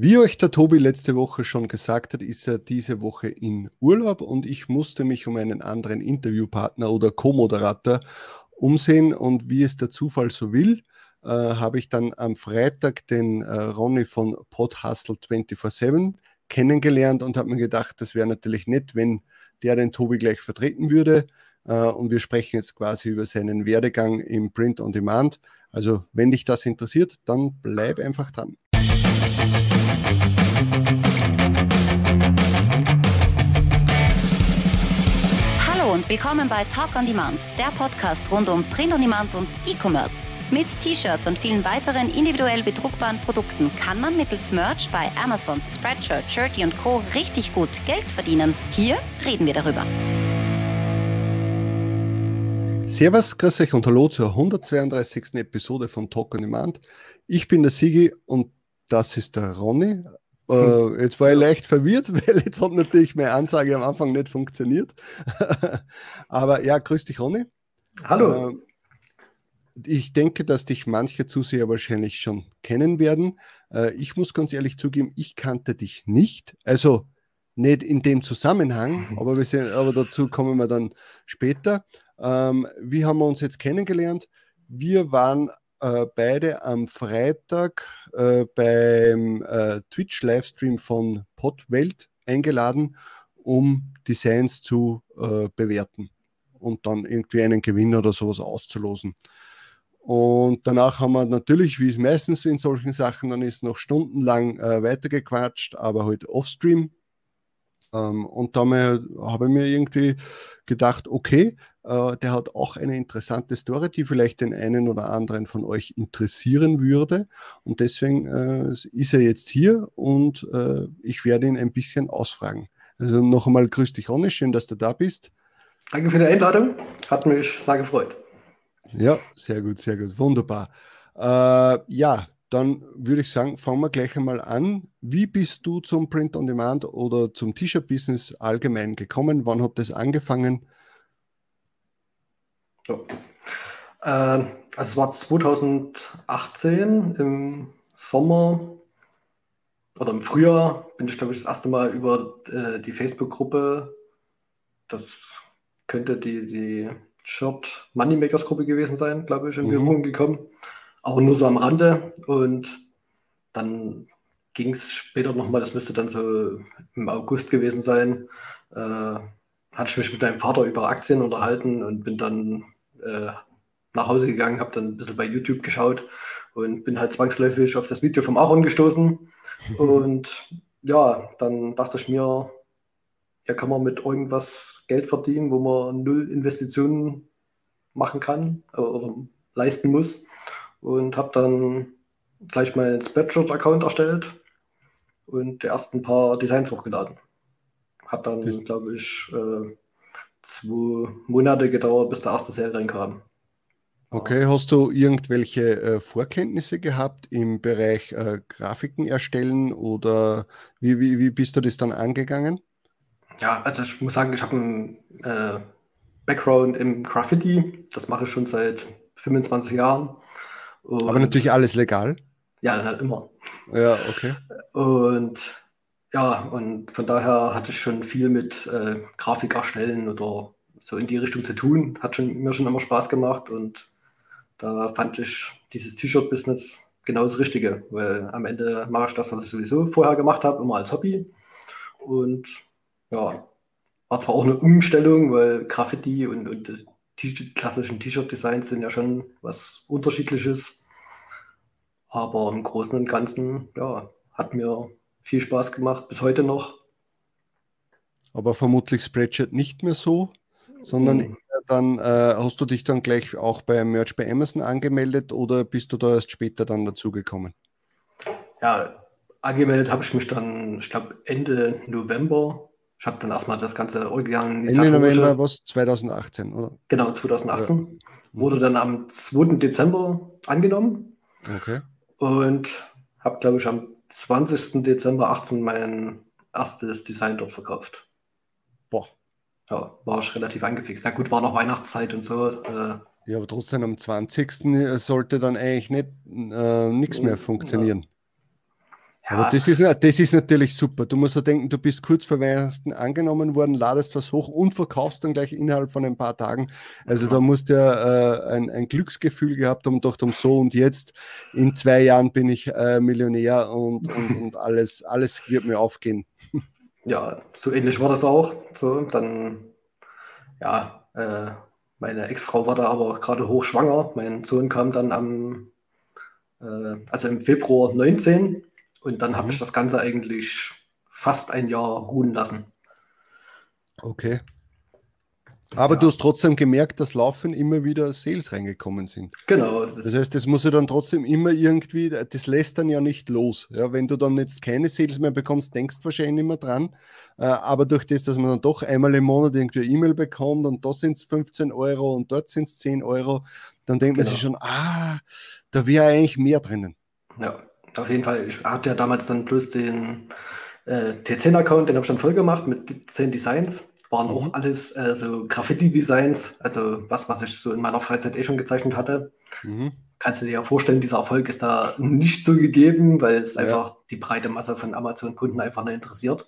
Wie euch der Tobi letzte Woche schon gesagt hat, ist er diese Woche in Urlaub und ich musste mich um einen anderen Interviewpartner oder Co-Moderator umsehen und wie es der Zufall so will, äh, habe ich dann am Freitag den äh, Ronny von Podhustle 24-7 kennengelernt und habe mir gedacht, das wäre natürlich nett, wenn der den Tobi gleich vertreten würde. Äh, und wir sprechen jetzt quasi über seinen Werdegang im Print on Demand. Also, wenn dich das interessiert, dann bleib einfach dran. Willkommen bei Talk on Demand, der Podcast rund um Print on Demand und E-Commerce. Mit T-Shirts und vielen weiteren individuell bedruckbaren Produkten kann man mittels Merch bei Amazon, Spreadshirt, Shirty und Co. richtig gut Geld verdienen. Hier reden wir darüber. Servus, grüß euch und hallo zur 132. Episode von Talk on Demand. Ich bin der Sigi und das ist der Ronny. Äh, jetzt war ich leicht verwirrt, weil jetzt hat natürlich meine Ansage am Anfang nicht funktioniert. Aber ja, grüß dich, Ronny. Hallo. Äh, ich denke, dass dich manche Zuseher wahrscheinlich schon kennen werden. Äh, ich muss ganz ehrlich zugeben, ich kannte dich nicht. Also nicht in dem Zusammenhang, aber, wir sind, aber dazu kommen wir dann später. Ähm, wie haben wir uns jetzt kennengelernt? Wir waren äh, beide am Freitag äh, beim äh, Twitch-Livestream von Podwelt eingeladen, um Designs zu äh, bewerten und dann irgendwie einen Gewinner oder sowas auszulosen. Und danach haben wir natürlich, wie es meistens in solchen Sachen dann ist, noch stundenlang äh, weitergequatscht, aber halt offstream. Ähm, und da habe ich mir irgendwie gedacht, okay, der hat auch eine interessante Story, die vielleicht den einen oder anderen von euch interessieren würde. Und deswegen äh, ist er jetzt hier und äh, ich werde ihn ein bisschen ausfragen. Also noch einmal grüß dich, Ronny, schön, dass du da bist. Danke für die Einladung, hat mich sehr gefreut. Ja, sehr gut, sehr gut, wunderbar. Äh, ja, dann würde ich sagen, fangen wir gleich einmal an. Wie bist du zum Print on Demand oder zum T-Shirt-Business allgemein gekommen? Wann hat das angefangen? So. Äh, also es war 2018 im Sommer oder im Frühjahr bin ich, glaube ich, das erste Mal über äh, die Facebook-Gruppe, das könnte die, die Shirt Moneymakers Gruppe gewesen sein, glaube ich, in mhm. Berührung gekommen aber nur so am Rande. Und dann ging es später nochmal, das müsste dann so im August gewesen sein, äh, hatte ich mich mit meinem Vater über Aktien unterhalten und bin dann äh, nach Hause gegangen, habe dann ein bisschen bei YouTube geschaut und bin halt zwangsläufig auf das Video vom Aaron gestoßen. Und ja, dann dachte ich mir, ja, kann man mit irgendwas Geld verdienen, wo man null Investitionen machen kann oder leisten muss und habe dann gleich meinen Spreadshirt-Account erstellt und die ersten paar Designs hochgeladen. Hat dann, glaube ich, äh, zwei Monate gedauert, bis der erste Sale reinkam. Okay, hast du irgendwelche äh, Vorkenntnisse gehabt im Bereich äh, Grafiken erstellen oder wie, wie, wie bist du das dann angegangen? Ja, also ich muss sagen, ich habe einen äh, Background im Graffiti. Das mache ich schon seit 25 Jahren. Und Aber natürlich alles legal. Ja, dann immer. Ja, okay. Und ja, und von daher hatte ich schon viel mit äh, Grafik erstellen oder so in die Richtung zu tun. Hat schon, mir schon immer Spaß gemacht und da fand ich dieses T-Shirt-Business genau das Richtige, weil am Ende mache ich das, was ich sowieso vorher gemacht habe, immer als Hobby. Und ja, war zwar auch eine Umstellung, weil Graffiti und, und das klassischen T-Shirt-Designs sind ja schon was Unterschiedliches. Aber im Großen und Ganzen, ja, hat mir viel Spaß gemacht, bis heute noch. Aber vermutlich Spreadshirt nicht mehr so, sondern mhm. dann äh, hast du dich dann gleich auch bei Merch bei Amazon angemeldet oder bist du da erst später dann dazugekommen? Ja, angemeldet habe ich mich dann, ich glaube, Ende November ich habe dann erstmal das ganze organisatorische... Ende November was? 2018, oder? Genau, 2018. Ja. Wurde dann am 2. Dezember angenommen. Okay. Und habe, glaube ich, am 20. Dezember 18 mein erstes Design dort verkauft. Boah. Ja, war ich relativ angefixt. Na gut, war noch Weihnachtszeit und so. Äh, ja, aber trotzdem am 20. sollte dann eigentlich nicht äh, nichts mehr funktionieren. Aber das ist, das ist natürlich super. Du musst ja denken, du bist kurz vor Weihnachten angenommen worden, ladest was hoch und verkaufst dann gleich innerhalb von ein paar Tagen. Also ja. da musst du ja äh, ein, ein, Glücksgefühl gehabt haben, doch um so und jetzt in zwei Jahren bin ich äh, Millionär und, und, und, alles, alles wird mir aufgehen. Ja, so ähnlich war das auch. So, dann, ja, äh, meine Ex-Frau war da aber gerade hochschwanger. Mein Sohn kam dann am, äh, also im Februar 19 und dann mhm. habe ich das Ganze eigentlich fast ein Jahr ruhen lassen. Okay. Aber ja. du hast trotzdem gemerkt, dass Laufen immer wieder Sales reingekommen sind. Genau. Das, das heißt, das muss ja dann trotzdem immer irgendwie, das lässt dann ja nicht los. Ja, wenn du dann jetzt keine Sales mehr bekommst, denkst du wahrscheinlich mehr dran. Äh, aber durch das, dass man dann doch einmal im Monat irgendwie eine E-Mail bekommt und da sind es 15 Euro und dort sind es 10 Euro, dann denkt genau. man sich schon, ah, da wäre eigentlich mehr drinnen. Ja, auf jeden Fall. Ich hatte ja damals dann bloß den äh, T10-Account, den habe ich dann voll gemacht mit 10 Designs. Waren mhm. auch alles äh, so Graffiti-Designs, also was, was ich so in meiner Freizeit eh schon gezeichnet hatte. Mhm. Kannst du dir ja vorstellen, dieser Erfolg ist da nicht so gegeben, weil es ja. einfach die breite Masse von Amazon-Kunden einfach nicht interessiert.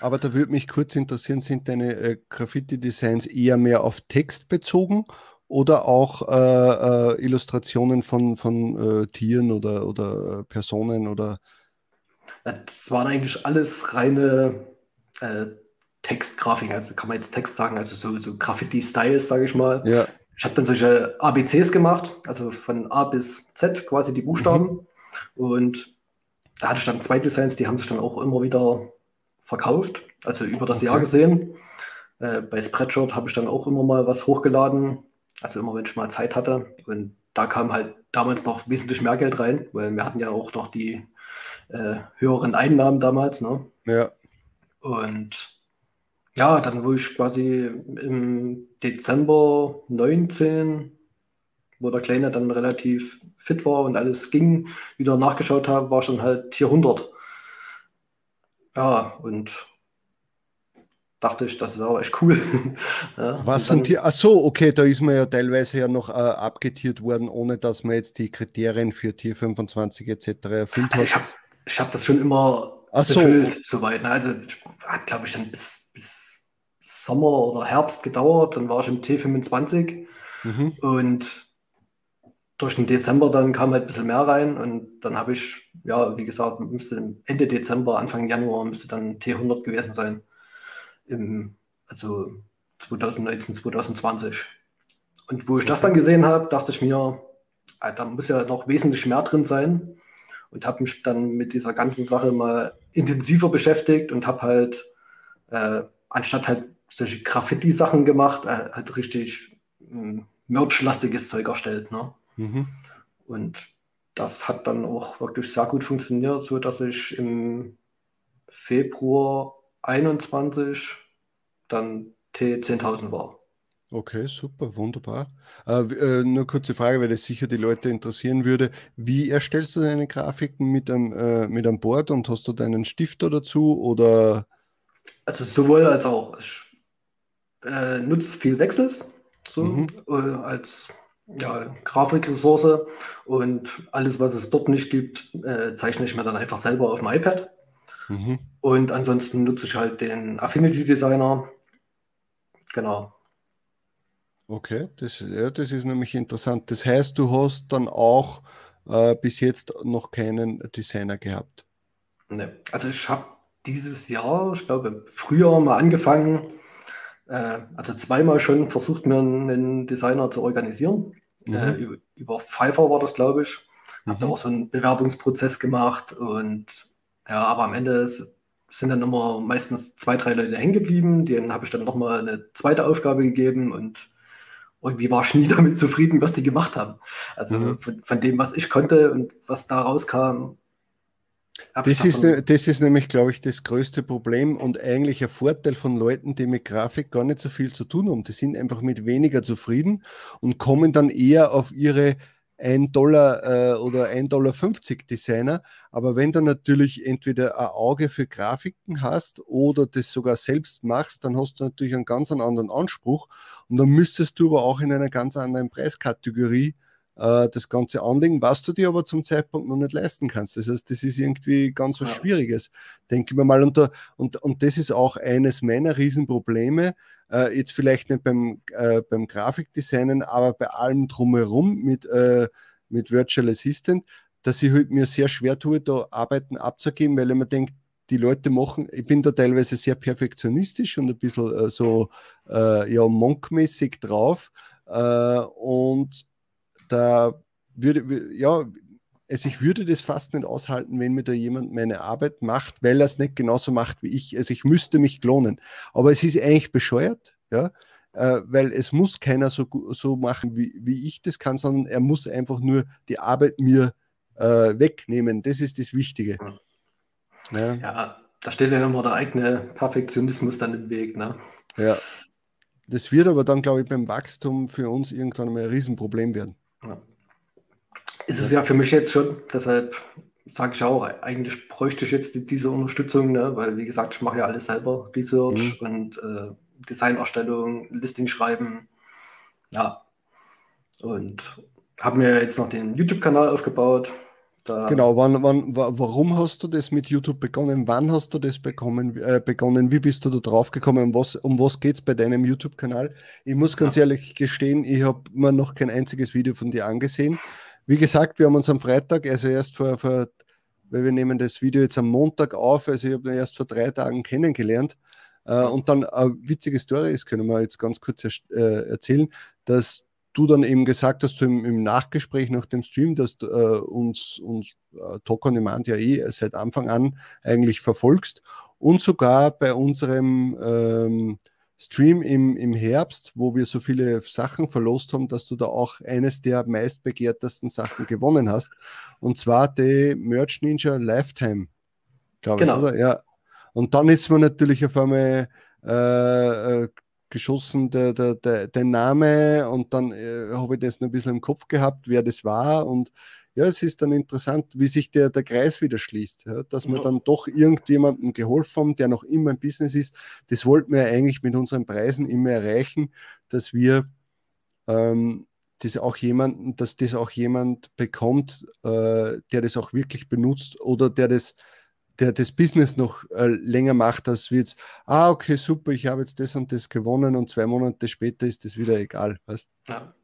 Aber da würde mich kurz interessieren, sind deine äh, Graffiti-Designs eher mehr auf Text bezogen oder auch äh, äh, Illustrationen von, von äh, Tieren oder, oder äh, Personen oder. Das waren eigentlich alles reine äh, Textgrafiken, also kann man jetzt Text sagen, also so, so Graffiti-Styles, sage ich mal. Ja. Ich habe dann solche ABCs gemacht, also von A bis Z quasi die Buchstaben. Mhm. Und da hatte ich dann zwei Designs, die haben sich dann auch immer wieder verkauft, also über das okay. Jahr gesehen. Äh, bei Spreadshirt habe ich dann auch immer mal was hochgeladen, also immer, wenn ich mal Zeit hatte. Und da kam halt damals noch wesentlich mehr Geld rein, weil wir hatten ja auch noch die äh, höheren Einnahmen damals. Ne? Ja. Und ja, dann wo ich quasi im Dezember 19, wo der Kleine dann relativ fit war und alles ging, wieder nachgeschaut habe, war schon halt 400. Ja, und dachte ich, das ist auch echt cool. ja, Was sind die? Ach so, okay, da ist man ja teilweise ja noch äh, abgetiert worden, ohne dass man jetzt die Kriterien für Tier 25 etc. erfüllt also hat. Ich habe ich hab das schon immer Ach befüllt, so. soweit. Ne? Also hat, glaube ich, dann bis, bis Sommer oder Herbst gedauert. Dann war ich im T25 mhm. und durch den Dezember dann kam halt ein bisschen mehr rein und dann habe ich, ja, wie gesagt, müsste Ende Dezember, Anfang Januar müsste dann T100 gewesen sein im, also 2019, 2020. Und wo ich das dann gesehen habe, dachte ich mir, ah, da muss ja noch wesentlich mehr drin sein. Und habe mich dann mit dieser ganzen Sache mal intensiver beschäftigt und habe halt, äh, anstatt halt solche Graffiti-Sachen gemacht, äh, halt richtig äh, Merch-lastiges Zeug erstellt. Ne? Mhm. Und das hat dann auch wirklich sehr gut funktioniert, so dass ich im Februar 21 dann T10.000 war. Okay, super, wunderbar. Äh, äh, nur kurze Frage, weil das sicher die Leute interessieren würde. Wie erstellst du deine Grafiken mit einem, äh, mit einem Board und hast du deinen Stifter dazu oder? Also sowohl als auch. Ich äh, nutze viel Wechsels so, mhm. Äh, als ja, Grafikressource und alles, was es dort nicht gibt, äh, zeichne ich mir dann einfach selber auf dem iPad. Mhm. Und ansonsten nutze ich halt den Affinity Designer Genau. Okay, das, ja, das ist nämlich interessant. Das heißt, du hast dann auch äh, bis jetzt noch keinen Designer gehabt. Ne, also ich habe dieses Jahr, ich glaube, früher mal angefangen, äh, also zweimal schon versucht, mir einen Designer zu organisieren. Mhm. Äh, über, über Pfeiffer war das, glaube ich. Habe da mhm. auch so einen Bewerbungsprozess gemacht und ja, aber am Ende sind dann immer meistens zwei, drei Leute hängen geblieben. Denen habe ich dann nochmal eine zweite Aufgabe gegeben und irgendwie war ich nie damit zufrieden, was die gemacht haben. Also mhm. von, von, dem, was ich konnte und was da rauskam. Das ist, ne, das ist nämlich, glaube ich, das größte Problem und eigentlich ein Vorteil von Leuten, die mit Grafik gar nicht so viel zu tun haben. Die sind einfach mit weniger zufrieden und kommen dann eher auf ihre 1 Dollar äh, oder 1,50 Dollar Designer. Aber wenn du natürlich entweder ein Auge für Grafiken hast oder das sogar selbst machst, dann hast du natürlich einen ganz anderen Anspruch. Und dann müsstest du aber auch in einer ganz anderen Preiskategorie äh, das Ganze anlegen, was du dir aber zum Zeitpunkt noch nicht leisten kannst. Das heißt, das ist irgendwie ganz was Schwieriges, denke ich mir mal. Und, da, und, und das ist auch eines meiner Riesenprobleme, äh, jetzt vielleicht nicht beim, äh, beim Grafikdesignen, aber bei allem drumherum mit, äh, mit Virtual Assistant, dass ich halt mir sehr schwer tue, da Arbeiten abzugeben, weil ich mir denke, die Leute machen, ich bin da teilweise sehr perfektionistisch und ein bisschen äh, so äh, ja, monkmäßig drauf. Äh, und da würde, ja, also ich würde das fast nicht aushalten, wenn mir da jemand meine Arbeit macht, weil er es nicht genauso macht wie ich. Also ich müsste mich klonen. Aber es ist eigentlich bescheuert, ja, äh, weil es muss keiner so, so machen, wie, wie ich das kann, sondern er muss einfach nur die Arbeit mir äh, wegnehmen. Das ist das Wichtige. Ja. ja, da steht ja immer der eigene Perfektionismus dann im Weg. Ne? Ja. Das wird aber dann, glaube ich, beim Wachstum für uns irgendwann mal ein Riesenproblem werden. Ja. Ist es ja für mich jetzt schon, deshalb sage ich auch, eigentlich bräuchte ich jetzt die, diese Unterstützung, ne? weil wie gesagt, ich mache ja alles selber, Research mhm. und äh, Designerstellung, Listing schreiben, ja. Und habe mir jetzt noch den YouTube-Kanal aufgebaut. Da genau, wann, wann, warum hast du das mit YouTube begonnen? Wann hast du das bekommen, äh, begonnen? Wie bist du da drauf gekommen? Um was, um was geht es bei deinem YouTube-Kanal? Ich muss ganz ja. ehrlich gestehen, ich habe mir noch kein einziges Video von dir angesehen. Wie gesagt, wir haben uns am Freitag, also erst vor, vor weil wir nehmen das Video jetzt am Montag auf, also ich habe ihn erst vor drei Tagen kennengelernt. Äh, und dann eine witzige Story ist, können wir jetzt ganz kurz äh, erzählen, dass du dann eben gesagt hast, im, im Nachgespräch nach dem Stream, dass du äh, uns, uns äh, Talk on Demand ja eh seit Anfang an eigentlich verfolgst und sogar bei unserem ähm, Stream im, im Herbst, wo wir so viele Sachen verlost haben, dass du da auch eines der meistbegehrtesten Sachen gewonnen hast. Und zwar die Merch Ninja Lifetime, glaube genau. ich, oder? Ja. Und dann ist man natürlich auf einmal äh, äh geschossen, der, der, der, der Name und dann äh, habe ich das noch ein bisschen im Kopf gehabt, wer das war und ja, es ist dann interessant, wie sich der, der Kreis wieder schließt, ja, dass wir dann doch irgendjemandem geholfen haben, der noch immer ein Business ist. Das wollten wir eigentlich mit unseren Preisen immer erreichen, dass wir ähm, das auch jemanden, dass das auch jemand bekommt, äh, der das auch wirklich benutzt oder der das der das Business noch äh, länger macht, als wir jetzt, ah, okay, super, ich habe jetzt das und das gewonnen und zwei Monate später ist das wieder egal. Weißt? Ja.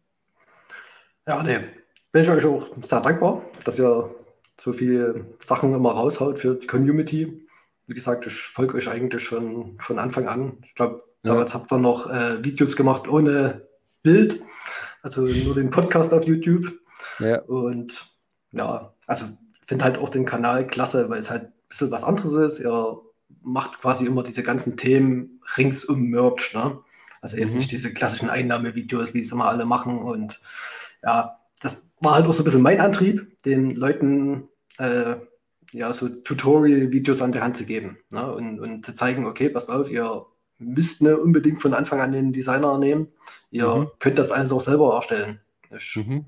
ja, nee. Bin ich euch auch sehr dankbar, dass ihr so viele Sachen immer raushaut für die Community. Wie gesagt, ich folge euch eigentlich schon von Anfang an. Ich glaube, damals ja. habt ihr noch äh, Videos gemacht ohne Bild, also nur den Podcast auf YouTube. Ja. Und ja, also finde halt auch den Kanal klasse, weil es halt bisschen was anderes ist. Er macht quasi immer diese ganzen Themen rings um Merch. Ne? Also jetzt mhm. nicht diese klassischen Einnahmevideos, wie es immer alle machen. Und ja, das war halt auch so ein bisschen mein Antrieb, den Leuten äh, ja so Tutorial-Videos an die Hand zu geben ne? und, und zu zeigen, okay, passt auf, ihr müsst ne unbedingt von Anfang an den Designer nehmen. Ihr mhm. könnt das alles auch selber erstellen. Ich mhm.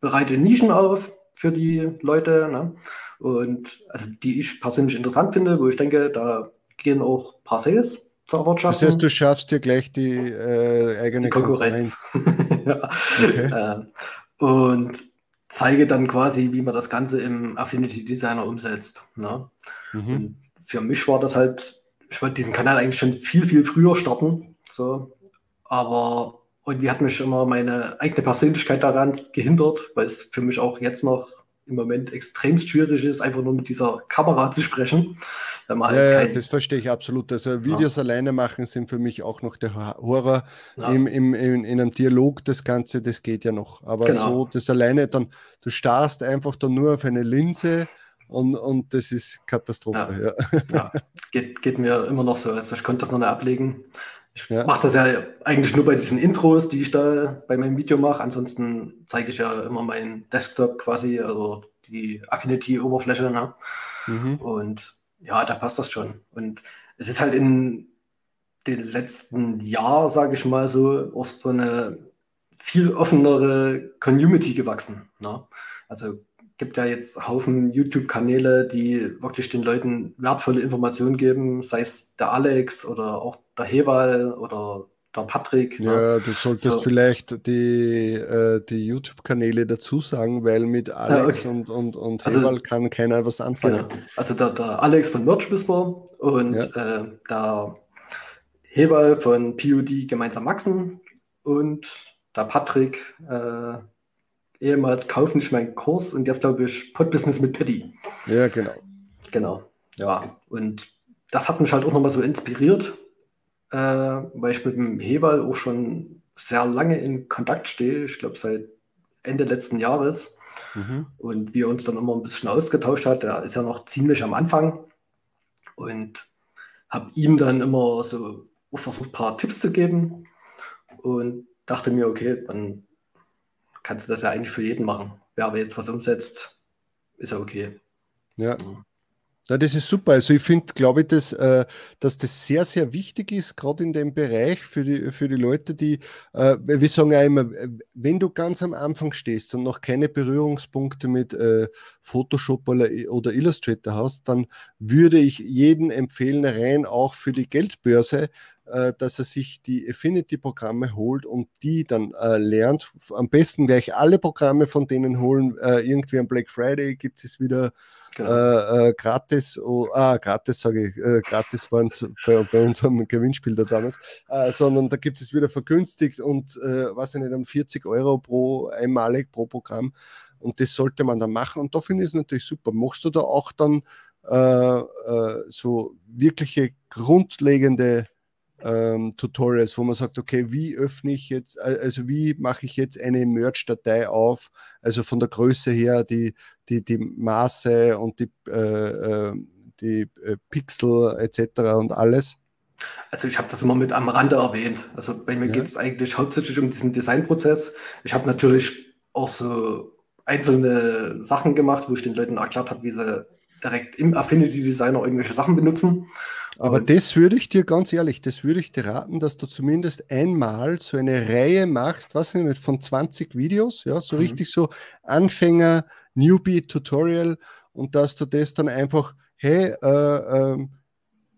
bereite Nischen auf für die Leute. Ne? Und also die ich persönlich interessant finde, wo ich denke, da gehen auch ein paar Sales zu erwirtschaften. Das heißt, du schaffst dir gleich die äh, eigene die Konkurrenz. ja. okay. äh, und zeige dann quasi, wie man das Ganze im Affinity Designer umsetzt. Ne? Mhm. für mich war das halt, ich wollte diesen Kanal eigentlich schon viel, viel früher starten. So. Aber irgendwie hat mich immer meine eigene Persönlichkeit daran gehindert, weil es für mich auch jetzt noch im Moment extrem schwierig ist, einfach nur mit dieser Kamera zu sprechen. Halt ja, das verstehe ich absolut. Also Videos ja. alleine machen sind für mich auch noch der Horror. Ja. Im, im, in, in, einem Dialog das Ganze, das geht ja noch. Aber genau. so das alleine, dann, du starrst einfach dann nur auf eine Linse und, und das ist Katastrophe. Ja. Geht, geht mir immer noch so. Also ich konnte das noch nicht ablegen. Ich ja. mache das ja eigentlich nur bei diesen Intros, die ich da bei meinem Video mache. Ansonsten zeige ich ja immer meinen Desktop quasi, also die Affinity-Oberfläche. Ne? Mhm. Und ja, da passt das schon. Und es ist halt in den letzten Jahren, sage ich mal so, auch so eine viel offenere Community gewachsen. Ne? Also gibt ja jetzt Haufen YouTube-Kanäle, die wirklich den Leuten wertvolle Informationen geben, sei es der Alex oder auch der Hewal oder der Patrick. Ne? Ja, du solltest so. vielleicht die, äh, die YouTube-Kanäle dazu sagen, weil mit Alex ja, okay. und, und, und also, Heval kann keiner was anfangen. Genau. Also der, der Alex von Merch Whisper und ja. äh, der Heval von PUD gemeinsam Maxen und der Patrick, äh, ehemals Kauf nicht mein Kurs und jetzt glaube ich Podbusiness mit Paddy. Ja, genau. Genau. Ja, und das hat mich halt auch nochmal so inspiriert, äh, weil ich mit dem Heval auch schon sehr lange in Kontakt stehe. Ich glaube, seit Ende letzten Jahres. Mhm. Und wir uns dann immer ein bisschen ausgetauscht hat. Der ist ja noch ziemlich am Anfang. Und habe ihm dann immer so versucht, ein paar Tipps zu geben. Und dachte mir, okay, dann kannst du das ja eigentlich für jeden machen. Wer aber jetzt was umsetzt, ist ja okay. Ja. Mhm. Ja, das ist super. Also ich finde, glaube ich, dass, äh, dass das sehr, sehr wichtig ist, gerade in dem Bereich für die, für die Leute, die, äh, wir sagen ja immer, wenn du ganz am Anfang stehst und noch keine Berührungspunkte mit äh, Photoshop oder, oder Illustrator hast, dann würde ich jedem empfehlen, rein auch für die Geldbörse, dass er sich die Affinity-Programme holt und die dann äh, lernt. Am besten gleich alle Programme von denen holen. Äh, irgendwie am Black Friday gibt es wieder genau. Äh, äh, gratis. Oh, ah, gratis sage ich. Äh, gratis waren es bei, bei, unserem Gewinnspiel da damals. sondern da gibt es wieder vergünstigt und, was ich nicht, um 40 Euro pro einmalig pro Programm. Und das sollte man dann machen. Und da finde ich es natürlich super. Machst du da auch dann so wirkliche grundlegende ähm, Tutorials, wo man sagt, okay, wie öffne ich jetzt, also wie mache ich jetzt eine Merch-Datei auf, also von der Größe her, die, die, die Maße und die, äh, äh die äh, Pixel etc. und alles? Also ich habe das immer mit am Rande erwähnt. Also bei mir ja. geht es eigentlich hauptsächlich um diesen Designprozess. Ich habe natürlich auch so einzelne Sachen gemacht, wo ich den Leuten erklärt habe, wie sie direkt im Affinity Designer irgendwelche Sachen benutzen. Aber und das würde ich dir ganz ehrlich, das würde ich dir raten, dass du zumindest einmal so eine Reihe machst, was nicht, von 20 Videos, ja, so mhm. richtig so Anfänger, Newbie, Tutorial und dass du das dann einfach, hey, äh, äh,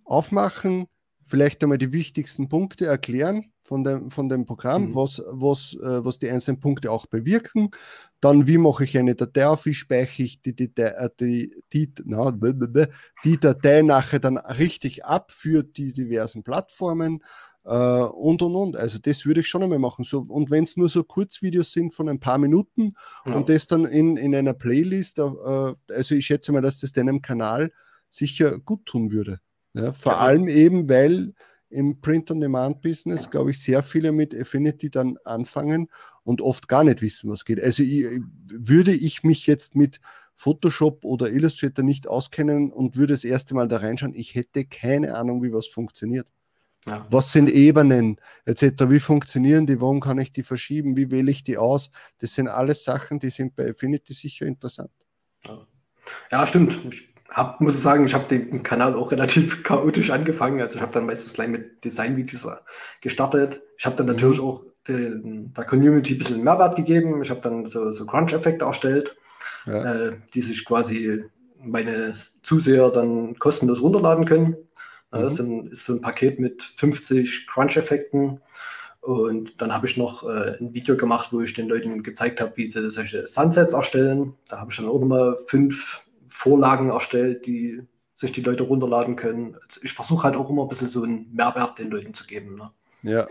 aufmachen, vielleicht einmal die wichtigsten Punkte erklären von dem, von dem Programm, mhm. was, was, äh, was die einzelnen Punkte auch bewirken. Dann, wie mache ich eine Datei auf, wie speichere ich die, die, äh, die, die, na, die Datei nachher dann richtig ab für die diversen Plattformen äh, und und und. Also das würde ich schon einmal machen. So, und wenn es nur so Kurzvideos sind von ein paar Minuten ja. und das dann in, in einer Playlist, äh, also ich schätze mal, dass das deinem Kanal sicher gut tun würde. Ja, vor ja. allem eben, weil im Print-on-Demand-Business, glaube ich, sehr viele mit Affinity dann anfangen und oft gar nicht wissen, was geht. Also ich, würde ich mich jetzt mit Photoshop oder Illustrator nicht auskennen und würde das erste Mal da reinschauen, ich hätte keine Ahnung, wie was funktioniert. Ja. Was sind Ebenen etc.? Wie funktionieren die? Warum kann ich die verschieben? Wie wähle ich die aus? Das sind alles Sachen, die sind bei Affinity sicher interessant. Ja, ja stimmt. Ich hab, muss sagen, ich habe den Kanal auch relativ chaotisch angefangen. Also ich habe dann meistens gleich mit Designvideos gestartet. Ich habe dann natürlich mhm. auch den, der Community ein bisschen Mehrwert gegeben. Ich habe dann so, so Crunch-Effekte erstellt, ja. äh, die sich quasi meine Zuseher dann kostenlos runterladen können. Mhm. Das ist so ein Paket mit 50 Crunch-Effekten. Und dann habe ich noch äh, ein Video gemacht, wo ich den Leuten gezeigt habe, wie sie solche Sunsets erstellen. Da habe ich dann auch nochmal fünf Vorlagen erstellt, die sich die Leute runterladen können. Also ich versuche halt auch immer ein bisschen so einen Mehrwert den Leuten zu geben. Ne? Ja.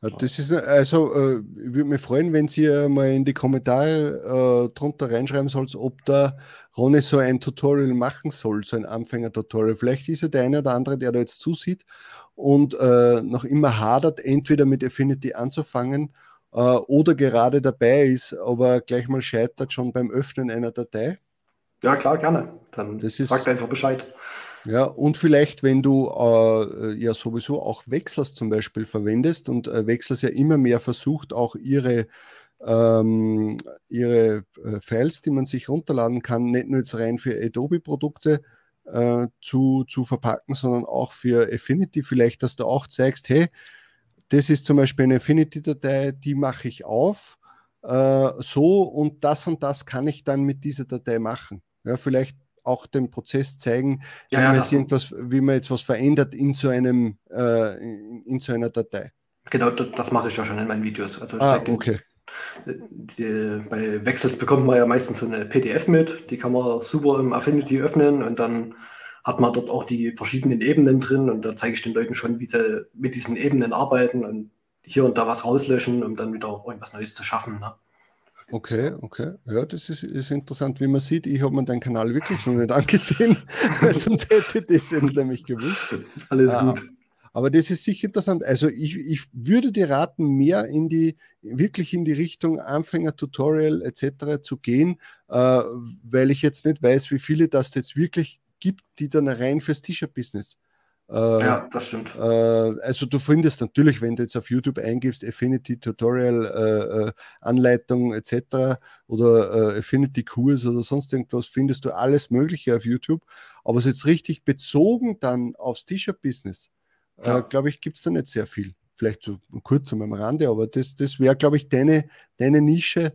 Das ist also, äh, ich würde mich freuen, wenn Sie mal in die Kommentare äh, drunter reinschreiben sollt, ob da Ronny so ein Tutorial machen soll, so ein Anfänger-Tutorial. Vielleicht ist ja der eine oder andere, der da jetzt zusieht und äh, noch immer hadert, entweder mit Affinity anzufangen äh, oder gerade dabei ist, aber gleich mal scheitert schon beim Öffnen einer Datei. Ja, klar, gerne. Dann das ist, sagt einfach Bescheid. Ja, und vielleicht, wenn du äh, ja sowieso auch Wechsels zum Beispiel verwendest und äh, Wechsels ja immer mehr versucht, auch ihre, ähm, ihre äh, Files, die man sich runterladen kann, nicht nur jetzt rein für Adobe-Produkte äh, zu, zu verpacken, sondern auch für Affinity. Vielleicht, dass du auch zeigst, hey, das ist zum Beispiel eine Affinity-Datei, die mache ich auf, äh, so und das und das kann ich dann mit dieser Datei machen. Ja, vielleicht auch den Prozess zeigen, ja, wie, man jetzt irgendwas, wie man jetzt was verändert in so, einem, äh, in, in, so einer Datei. Genau, das, mache ich ja schon in meinen Videos. Also ah, okay. Die, bei Wechsels bekommt man ja meistens so eine PDF mit, die kann man super im Affinity öffnen und dann hat man dort auch die verschiedenen Ebenen drin und da zeige ich den Leuten schon, wie sie mit diesen Ebenen arbeiten und hier und da was rauslöschen, um dann wieder irgendwas Neues zu schaffen. Ne? Okay, okay. Ja, das ist, ist interessant. Wie man sieht, ich habe mir deinen Kanal wirklich noch nicht angesehen, sonst hätte ich das jetzt nämlich gewusst. Alles ah, gut. Aber das ist sicher interessant. Also ich, ich würde dir raten, mehr in die, wirklich in die Richtung Anfänger-Tutorial etc. zu gehen, äh, weil ich jetzt nicht weiß, wie viele das jetzt wirklich gibt, die dann rein fürs T-Shirt-Business ja, das stimmt. Äh, also du findest natürlich, wenn du jetzt auf YouTube eingibst, Affinity Tutorial, äh, äh Anleitung etc. oder äh, Affinity Kurs oder sonst irgendwas, findest du alles Mögliche auf YouTube. Aber es jetzt richtig bezogen dann aufs T-Shirt-Business, ja. glaube ich, gibt es da nicht sehr viel. Vielleicht so kurz am Rande, aber das, das wäre, glaube ich, deine, deine Nische,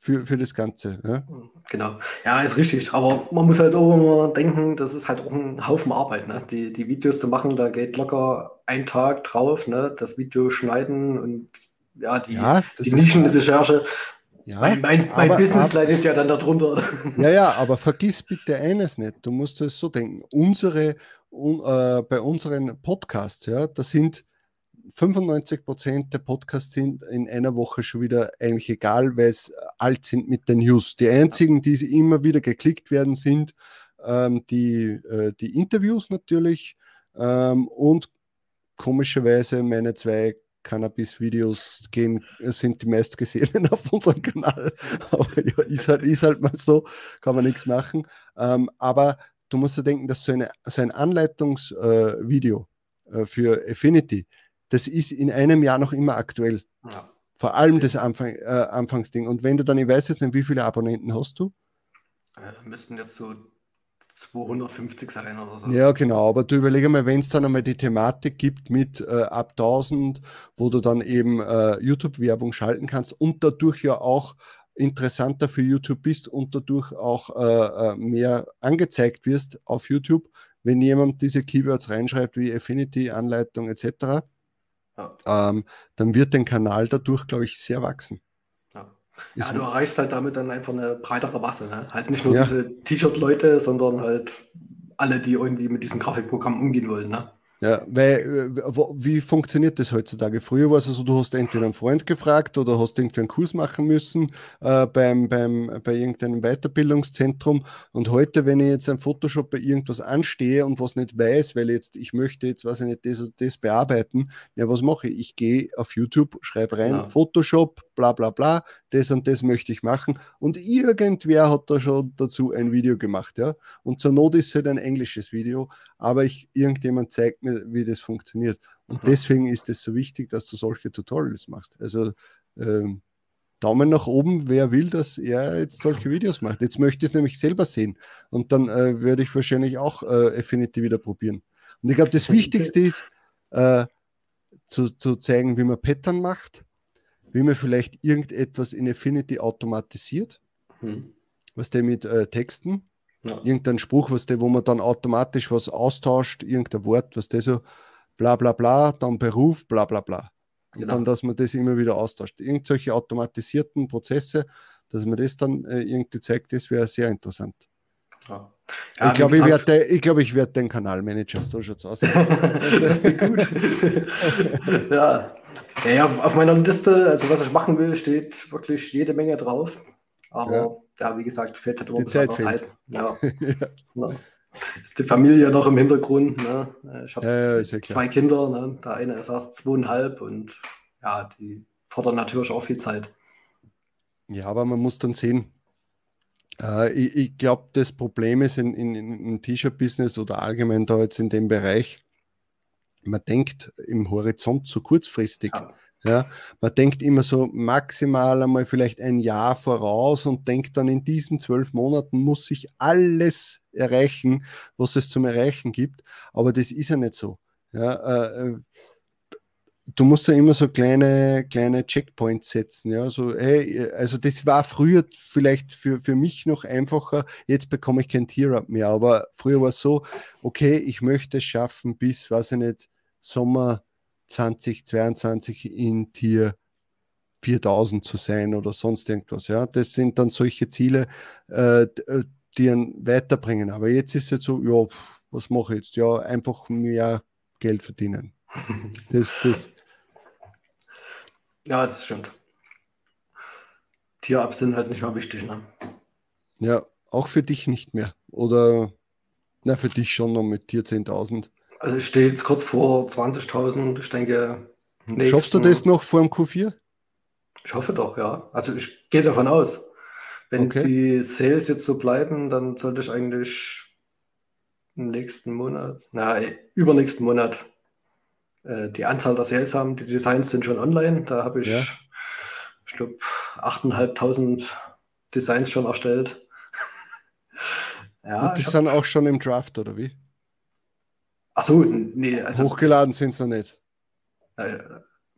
für, für das Ganze. Ja? Genau, ja, ist richtig. Aber man muss halt auch immer denken, das ist halt auch ein Haufen Arbeit. Ne? Die, die Videos zu machen, da geht locker ein Tag drauf, ne? das Video schneiden und ja, die, ja, die Nischenrecherche. Ja, mein, mein, mein aber, Business aber, leidet ja dann darunter. Ja, ja, aber vergiss bitte eines nicht. Du musst es so denken. Unsere, un, äh, bei unseren Podcasts, ja, das sind 95 Prozent der Podcasts sind in einer Woche schon wieder eigentlich egal, weil es alt sind mit den News. Die einzigen, die immer wieder geklickt werden, sind ähm, die, äh, die Interviews natürlich ähm, und komischerweise meine zwei Cannabis-Videos gehen, sind die meistgesehenen auf unserem Kanal. Aber ja, ist halt, ist halt mal so, kann man nichts machen. Ähm, aber du musst ja denken, dass so, eine, so ein Anleitungsvideo äh, äh, für Affinity, das ist in einem Jahr noch immer aktuell. Ja. Vor allem okay. das Anfang, äh, Anfangsding. Und wenn du dann, ich weiß jetzt nicht, wie viele Abonnenten hast du? Äh, müssten jetzt so 250 sein oder so. Ja, genau. Aber du überlege mal, wenn es dann einmal die Thematik gibt mit äh, ab 1000, wo du dann eben äh, YouTube-Werbung schalten kannst und dadurch ja auch interessanter für YouTube bist und dadurch auch äh, äh mehr angezeigt wirst auf YouTube, wenn jemand diese Keywords reinschreibt wie Affinity, Anleitung etc ja. ähm, dann wird dein Kanal dadurch, glaube ich, sehr wachsen. Ja, ja du erreichst halt damit dann einfach eine breitere Masse. Ne? Halt nicht nur ja. diese T-Shirt-Leute, sondern halt alle, die irgendwie mit diesem Grafikprogramm umgehen wollen. Ne? Ja, weil, äh, wie funktioniert das heutzutage? Früher war es also, du hast entweder einen Freund gefragt oder hast irgendwie einen Kurs machen müssen äh, beim, beim, bei irgendeinem Weiterbildungszentrum. Und heute, wenn ich jetzt ein Photoshop bei irgendwas anstehe und was nicht weiß, weil jetzt ich möchte jetzt, weiß ich nicht, das und das bearbeiten, ja, was mache ich? Ich gehe auf YouTube, schreibe rein, ja. Photoshop, bla bla bla, das und das möchte ich machen. Und irgendwer hat da schon dazu ein Video gemacht, ja. Und zur Not ist es halt ein englisches Video, aber ich, irgendjemand zeigt mir, wie das funktioniert. Und mhm. deswegen ist es so wichtig, dass du solche Tutorials machst. Also ähm, Daumen nach oben, wer will, dass er jetzt solche Videos macht. Jetzt möchte ich es nämlich selber sehen. Und dann äh, werde ich wahrscheinlich auch äh, Affinity wieder probieren. Und ich glaube, das Wichtigste ist, äh, zu, zu zeigen, wie man Pattern macht, wie man vielleicht irgendetwas in Affinity automatisiert, hm. was der mit äh, Texten, ja. irgendein Spruch, was der, wo man dann automatisch was austauscht, irgendein Wort, was der so bla bla bla, dann Beruf, bla bla bla. Und genau. dann, dass man das immer wieder austauscht. Irgendwelche automatisierten Prozesse, dass man das dann äh, irgendwie zeigt, das wäre sehr interessant. Ja. Ja, ich glaube, ich werde glaub, ich werd den Kanalmanager, so schaut es aus. das geht gut. ja, ja, ja, auf meiner Liste, also was ich machen will, steht wirklich jede Menge drauf. Aber ja, wie gesagt, fehlt halt die Zeit. Zeit. Ja. ja. Ist die Familie noch im Hintergrund. Ne? Ich habe ja, zwei Kinder. Ne? Der eine ist erst zweieinhalb und ja, die fordern natürlich auch viel Zeit. Ja, aber man muss dann sehen. Äh, ich, ich glaube, das Problem ist in, in, im T-Shirt-Business oder allgemein da jetzt in dem Bereich, man denkt im Horizont zu kurzfristig. Ja. Ja. man denkt immer so maximal einmal vielleicht ein Jahr voraus und denkt dann in diesen zwölf Monaten muss sich alles erreichen, was es zum Erreichen gibt. Aber das ist ja nicht so. Ja, äh, äh du musst ja immer so kleine, kleine Checkpoints setzen. Ja, so, hey, also das war früher vielleicht für, für mich noch einfacher. Jetzt bekomme ich kein Tier-Up mehr, aber früher war es so, okay, ich möchte es schaffen bis, weiß ich nicht, Sommer 2022 in Tier 4000 zu sein oder sonst irgendwas. Ja, das sind dann solche Ziele, äh, äh die einen weiterbringen. Aber jetzt ist es so, ja, was mache ich jetzt? Ja, einfach mehr Geld verdienen. Das, das. Ja, das stimmt. Tierabs sind halt nicht mehr wichtig, ne? Ja, auch für dich nicht mehr. Oder, na, für dich schon noch mit Tier 10.000. Also ich stehe jetzt kurz vor 20.000. Ich denke, nächsten... Schaffst du das noch vor dem Q4? Ich hoffe doch, ja. Also ich gehe davon aus. Wenn okay. die Sales jetzt so bleiben, dann sollte ich eigentlich im nächsten Monat, na, übernächsten Monat äh, die Anzahl der Sales haben. Die Designs sind schon online. Da habe ich, ja. ich glaube, 8.500 Designs schon erstellt. ja, Und die sind auch schon im Draft, oder wie? Achso, nee. Also Hochgeladen sind sie noch nicht. Äh,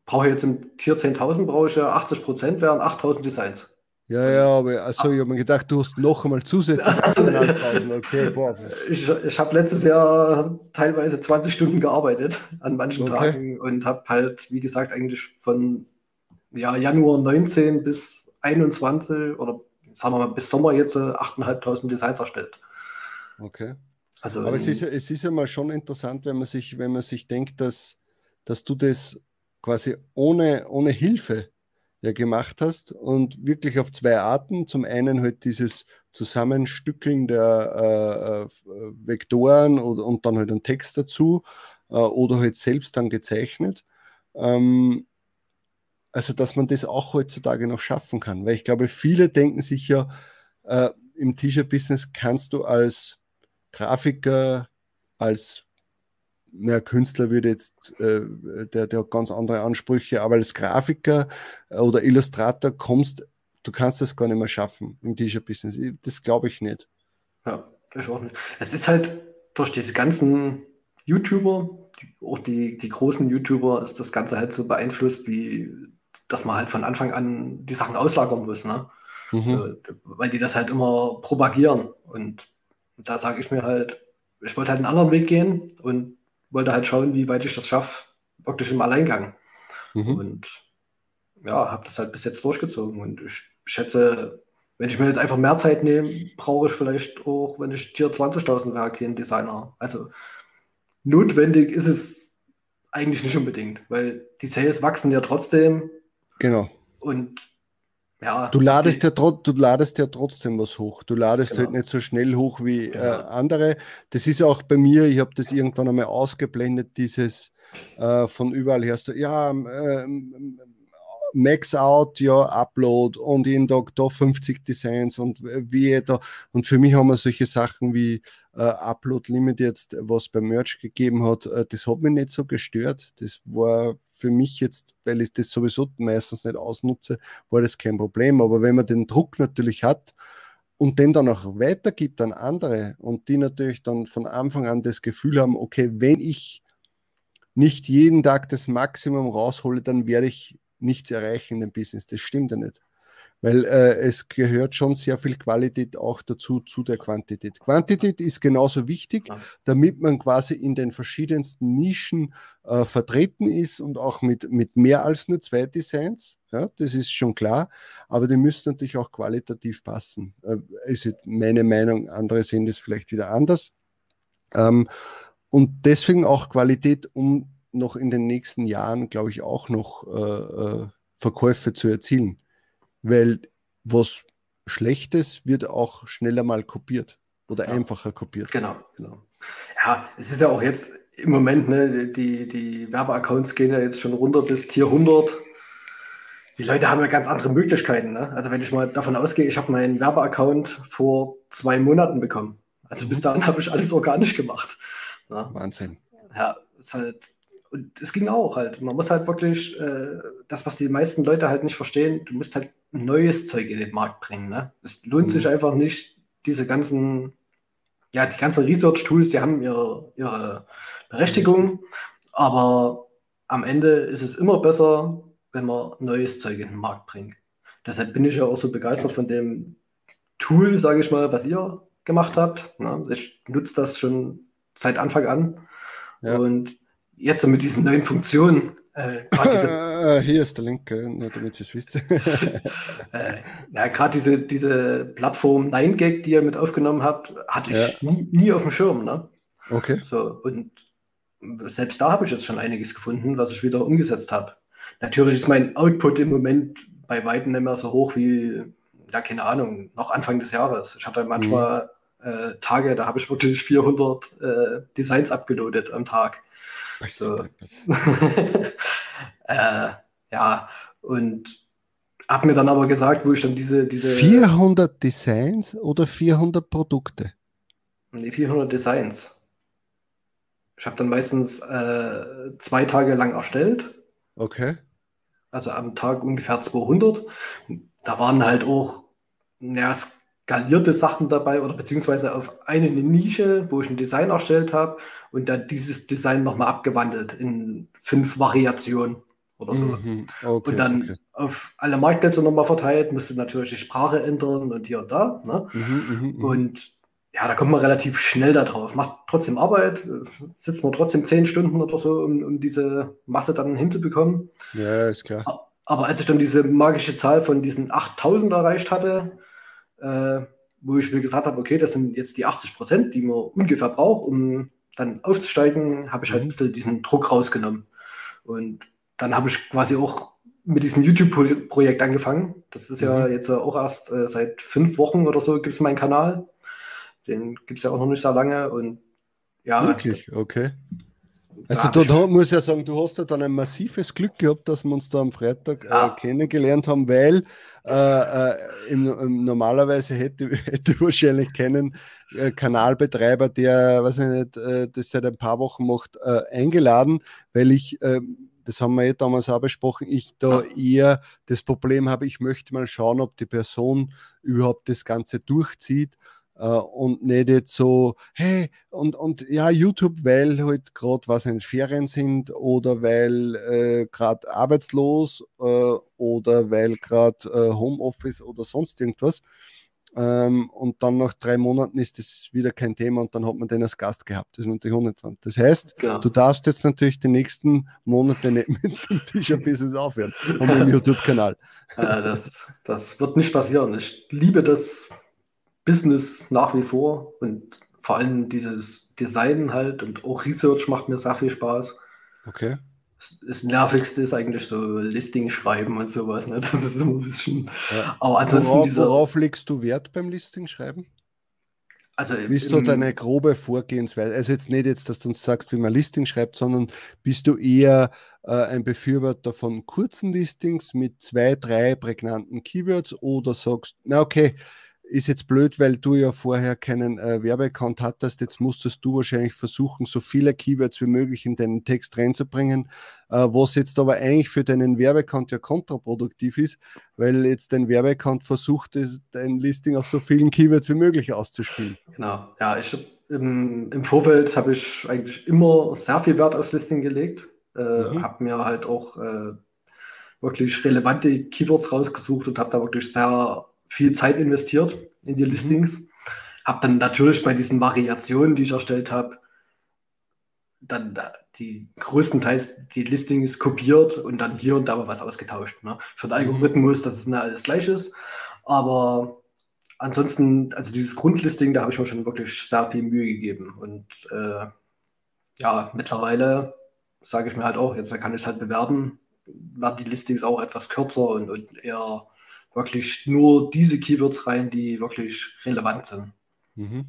brauche ich jetzt im Tier 10.000 brauche ich ja 80 Prozent, wären 8.000 Designs. Ja, ja, aber also, ich habe mir gedacht, du hast noch einmal zusätzlich 8.500. Okay, boah. Ich, ich habe letztes Jahr teilweise 20 Stunden gearbeitet an manchen okay. Tagen und habe halt, wie gesagt, eigentlich von ja, Januar 19 bis 21 oder sagen wir mal bis Sommer jetzt 8.500 Designs erstellt. Okay. Also, aber es ist, es ist ja mal schon interessant, wenn man sich, wenn man sich denkt, dass, dass du das quasi ohne, ohne Hilfe ja gemacht hast und wirklich auf zwei Arten. Zum einen halt dieses Zusammenstückeln der äh, äh, Vektoren und, und, dann halt ein Text dazu äh, oder halt selbst dann gezeichnet. Ähm, also, dass man das auch heutzutage noch schaffen kann, weil ich glaube, viele denken sich ja, äh, im T-Shirt-Business kannst du als Grafiker, als na, Künstler würde jetzt, äh, der, der hat ganz andere Ansprüche, aber als Grafiker äh, oder Illustrator kommst, du kannst das gar nicht mehr schaffen im T-Shirt-Business. Das glaube ich nicht. Ja, das auch nicht. Es ist halt durch diese ganzen YouTuber, die, auch die, die großen YouTuber, ist das Ganze halt so beeinflusst, wie dass man halt von Anfang an die Sachen auslagern muss, ne? Mhm. So, weil die das halt immer propagieren. Und da sage ich mir halt, ich wollte halt einen anderen Weg gehen und wollte halt schauen, wie weit ich das schaffe, wirklich im Alleingang. Mhm. Und ja, habe das halt bis jetzt durchgezogen. Und ich schätze, wenn ich mir jetzt einfach mehr Zeit nehme, brauche ich vielleicht auch, wenn ich Tier 20.000 wäre, keinen Designer. Also notwendig ist es eigentlich nicht unbedingt, weil die Sales wachsen ja trotzdem. Genau. Und ja, du ladest, ja, du ladest ja trotzdem was hoch. Du ladest halt genau. halt nicht so schnell hoch wie genau. äh, andere. Das ist auch bei mir, ich habe das irgendwann einmal ausgeblendet, dieses äh, von überall her, ja, äh, Max out, ja, Upload und jeden Tag da 50 Designs und wie da. Und für mich haben wir solche Sachen wie äh, Upload Limit jetzt, was beim Merch gegeben hat, äh, das hat mich nicht so gestört. Das war für mich jetzt, weil ich das sowieso meistens nicht ausnutze, war das kein Problem. Aber wenn man den Druck natürlich hat, und den dann auch weitergibt an andere und die natürlich dann von Anfang an das Gefühl haben, okay, wenn ich nicht jeden Tag das Maximum raushole, dann werde ich nichts erreichen in dem Business. Das stimmt ja nicht. Weil äh, es gehört schon sehr viel Qualität auch dazu, zu der Quantität. Quantität ist genauso wichtig, damit man quasi in den verschiedensten Nischen äh, vertreten ist und auch mit, mit mehr als nur zwei Designs. Ja, das ist schon klar. Aber die müssen natürlich auch qualitativ passen. Äh, ist meine Meinung, andere sehen das vielleicht wieder anders. Ähm, und deswegen auch Qualität, um noch in den nächsten Jahren, glaube ich, auch noch äh, äh, Verkäufe zu erzielen. Weil was Schlechtes wird auch schneller mal kopiert oder ja. einfacher kopiert. Genau, genau. Ja, es ist ja auch jetzt im Moment, ne, die, die Werbeaccounts gehen ja jetzt schon runter bis Tier 100. Die Leute haben ja ganz andere Möglichkeiten. Ne? Also wenn ich mal davon ausgehe, ich habe meinen Werbeaccount vor zwei Monaten bekommen. Also bis mhm. dahin habe ich alles organisch gemacht. Ne? Wahnsinn. Ja, ist halt und es ging auch halt. Man muss halt wirklich, äh, das, was die meisten Leute halt nicht verstehen, du musst halt neues Zeug in den Markt bringen. Ne? Es lohnt mhm. sich einfach nicht, diese ganzen, ja, die ganzen Research-Tools, die haben ihre, ihre Berechtigung, aber am Ende ist es immer besser, wenn man neues Zeug in den Markt bringt. Deshalb bin ich ja auch so begeistert von dem Tool, sage ich mal, was ihr gemacht habt. Ne? Ich nutze das schon seit Anfang an. Ja. Und jetzt mit diesen neuen Funktionen. Äh, diese, hier ist der Link, nur damit ihr es wisst. äh, ja, gerade diese, diese Plattform 9gag, die ihr mit aufgenommen habt, hatte ich ja. nie, nie, auf dem Schirm. Ne? Okay. So, und selbst da habe ich jetzt schon einiges gefunden, was ich wieder umgesetzt habe. Natürlich ist mein Output im Moment bei weitem nicht mehr so hoch wie, ja, keine Ahnung, noch Anfang des Jahres. Ich hatte manchmal mhm. äh, Tage, da habe ich wirklich 400 äh, Designs abgeloadet am Tag. So. äh, ja, und habe mir dann aber gesagt, wo ich dann diese, diese 400 Designs oder 400 Produkte? Nee, 400 Designs. Ich habe dann meistens äh, zwei Tage lang erstellt. Okay. Also am Tag ungefähr 200. Da waren halt auch ja, skalierte Sachen dabei oder beziehungsweise auf eine Nische, wo ich ein Design erstellt habe und dann dieses Design nochmal abgewandelt in fünf Variationen oder so. Mhm, okay, und dann okay. auf alle Marktplätze nochmal verteilt, musste natürlich die Sprache ändern und hier und da. Ne? Mhm, mh, mh. Und ja, da kommt man relativ schnell da drauf. Macht trotzdem Arbeit, sitzt man trotzdem zehn Stunden oder so, um, um diese Masse dann hinzubekommen. Ja, ist klar. Aber als ich dann diese magische Zahl von diesen 8000 erreicht hatte, äh, wo ich mir gesagt habe, okay, das sind jetzt die 80 Prozent, die man ungefähr braucht, um dann aufzusteigen, habe ich halt ein mhm. bisschen diesen Druck rausgenommen. Und dann habe ich quasi auch mit diesem YouTube-Projekt angefangen. Das ist ja mhm. jetzt auch erst äh, seit fünf Wochen oder so gibt es meinen Kanal. Den gibt es ja auch noch nicht sehr lange. Und ja. Wirklich, okay. Also du, du musst ja sagen, du hast ja dann ein massives Glück gehabt, dass wir uns da am Freitag ja. äh, kennengelernt haben, weil äh, äh, im, im, normalerweise hätte, hätte wahrscheinlich keinen äh, Kanalbetreiber, der, weiß ich nicht, äh, das seit ein paar Wochen macht, äh, eingeladen, weil ich das haben wir eh damals auch besprochen, ich da eher das Problem habe, ich möchte mal schauen, ob die Person überhaupt das Ganze durchzieht und nicht jetzt so, hey, und, und ja, YouTube, weil halt gerade was in Ferien sind oder weil äh, gerade arbeitslos äh, oder weil gerade äh, Homeoffice oder sonst irgendwas. Ähm, und dann nach drei Monaten ist das wieder kein Thema und dann hat man den als Gast gehabt. Das ist natürlich uninteressant. Das heißt, genau. du darfst jetzt natürlich die nächsten Monate nicht mit dem T-Shirt-Business aufhören und mit dem YouTube-Kanal. Äh, das, das wird nicht passieren. Ich liebe das Business nach wie vor und vor allem dieses Design halt und auch Research macht mir sehr viel Spaß. Okay. Das, das Nervigste ist eigentlich so Listing schreiben und sowas. Ne? Das ist immer ein bisschen. Ja. Aber ansonsten. Worauf, dieser, worauf legst du Wert beim Listing schreiben? Also bist du deine grobe Vorgehensweise? Also jetzt nicht jetzt, dass du uns sagst, wie man Listing schreibt, sondern bist du eher äh, ein Befürworter von kurzen Listings mit zwei, drei prägnanten Keywords oder sagst, na okay, ist jetzt blöd, weil du ja vorher keinen äh, Werbeaccount hattest. Jetzt musstest du wahrscheinlich versuchen, so viele Keywords wie möglich in deinen Text reinzubringen, äh, was jetzt aber eigentlich für deinen Werbeaccount ja kontraproduktiv ist, weil jetzt dein Werbeaccount versucht, dein Listing auf so vielen Keywords wie möglich auszuspielen. Genau, ja, ich im, im Vorfeld habe ich eigentlich immer sehr viel Wert aufs Listing gelegt. Äh, mhm. Habe mir halt auch äh, wirklich relevante Keywords rausgesucht und habe da wirklich sehr viel Zeit investiert in die mhm. Listings. Habe dann natürlich bei diesen Variationen, die ich erstellt habe, dann die größtenteils die Listings kopiert und dann hier und da mal was ausgetauscht. Ne? Für den mhm. Algorithmus, dass es nicht alles gleich ist. Aber ansonsten, also dieses Grundlisting, da habe ich mir schon wirklich sehr viel Mühe gegeben. Und äh, ja, mittlerweile sage ich mir halt auch, jetzt kann ich es halt bewerben, werden die Listings auch etwas kürzer und, und eher wirklich nur diese Keywords rein, die wirklich relevant sind. Mhm.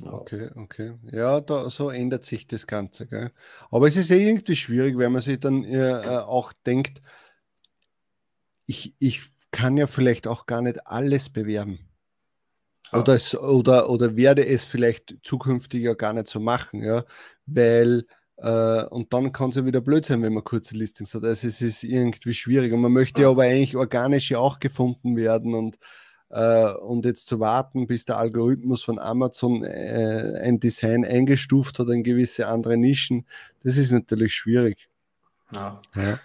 Okay, okay. Ja, da, so ändert sich das Ganze. Gell? Aber es ist eh irgendwie schwierig, wenn man sich dann äh, äh, auch denkt, ich, ich kann ja vielleicht auch gar nicht alles bewerben. Oder, es, oder, oder werde es vielleicht zukünftig ja gar nicht so machen, ja, weil Uh, und dann kann es ja wieder blöd sein, wenn man kurze Listings hat. Also es ist irgendwie schwierig. Und man möchte ja aber eigentlich organisch ja auch gefunden werden und, uh, und jetzt zu warten, bis der Algorithmus von Amazon äh, ein Design eingestuft hat in gewisse andere Nischen, das ist natürlich schwierig. Ja. ja.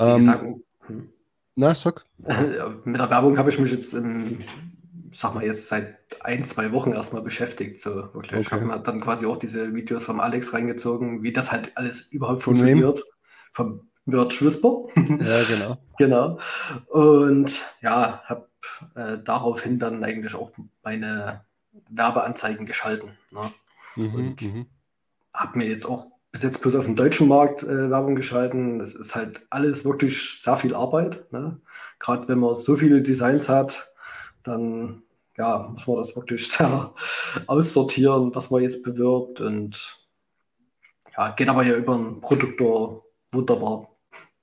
Ähm, hm. Na, sag. Mit der Werbung habe ich mich jetzt in sag mal, jetzt seit ein, zwei Wochen erstmal beschäftigt. So wirklich. Okay. Ich habe mir dann quasi auch diese Videos vom Alex reingezogen, wie das halt alles überhaupt Von funktioniert. Wem? Vom Merch Whisper. Ja, genau. genau. Und ja, habe äh, daraufhin dann eigentlich auch meine Werbeanzeigen geschalten. Ne? Mhm, und mhm. habe mir jetzt auch bis jetzt bloß auf dem deutschen Markt äh, Werbung geschalten. Das ist halt alles wirklich sehr viel Arbeit. Ne? Gerade wenn man so viele Designs hat, dann ja, muss man das wirklich sehr aussortieren, was man jetzt bewirbt. Und ja, geht aber ja über einen Produktor wunderbar.